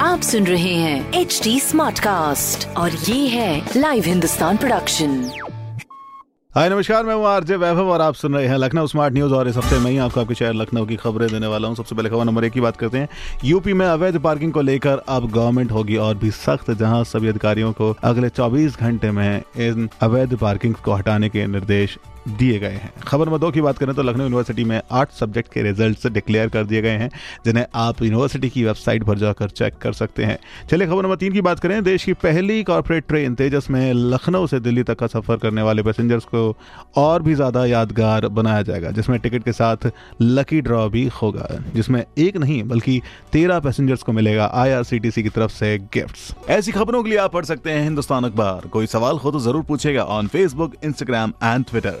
आप सुन रहे हैं एच डी स्मार्ट कास्ट और ये है लाइव हिंदुस्तान प्रोडक्शन हाय, नमस्कार, मैं हूँ आरजे वैभव और आप सुन रहे हैं लखनऊ स्मार्ट न्यूज़ और इस हफ़्ते मैं ही आपको आपके शहर लखनऊ की खबरें देने वाला हूँ। सबसे पहले खबर नंबर एक की बात करते हैं। यूपी में अवैध पार्किंग को लेकर अब गवर्नमेंट होगी और भी सख्त, जहाँ सभी अधिकारियों को अगले 24 घंटे में इन अवैध पार्किंग को हटाने के निर्देश दिए गए हैं। खबर नंबर दो की बात करें तो लखनऊ यूनिवर्सिटी में आठ सब्जेक्ट के रिज़ल्ट डिक्लेयर कर दिए गए हैं, जिन्हें आप यूनिवर्सिटी की वेबसाइट पर जाकर चेक कर सकते हैं। चलिए खबर नंबर तीन की बात करें, देश की पहली कॉरपोरेट ट्रेन तेजस में लखनऊ से दिल्ली तक का सफ़र करने वाले पैसेंजर्स को और भी ज़्यादा यादगार बनाया जाएगा, जिसमें टिकट के साथ लकी ड्रॉ भी होगा, जिसमें एक नहीं बल्कि तेरह पैसेंजर्स को मिलेगा आईआरसीटीसी की तरफ़ से गिफ्ट्स ऐसी खबरों के लिए आप पढ़ सकते हैं हिंदुस्तान अखबार। कोई सवाल हो तो ज़रूर पूछेगा on Facebook Instagram and Twitter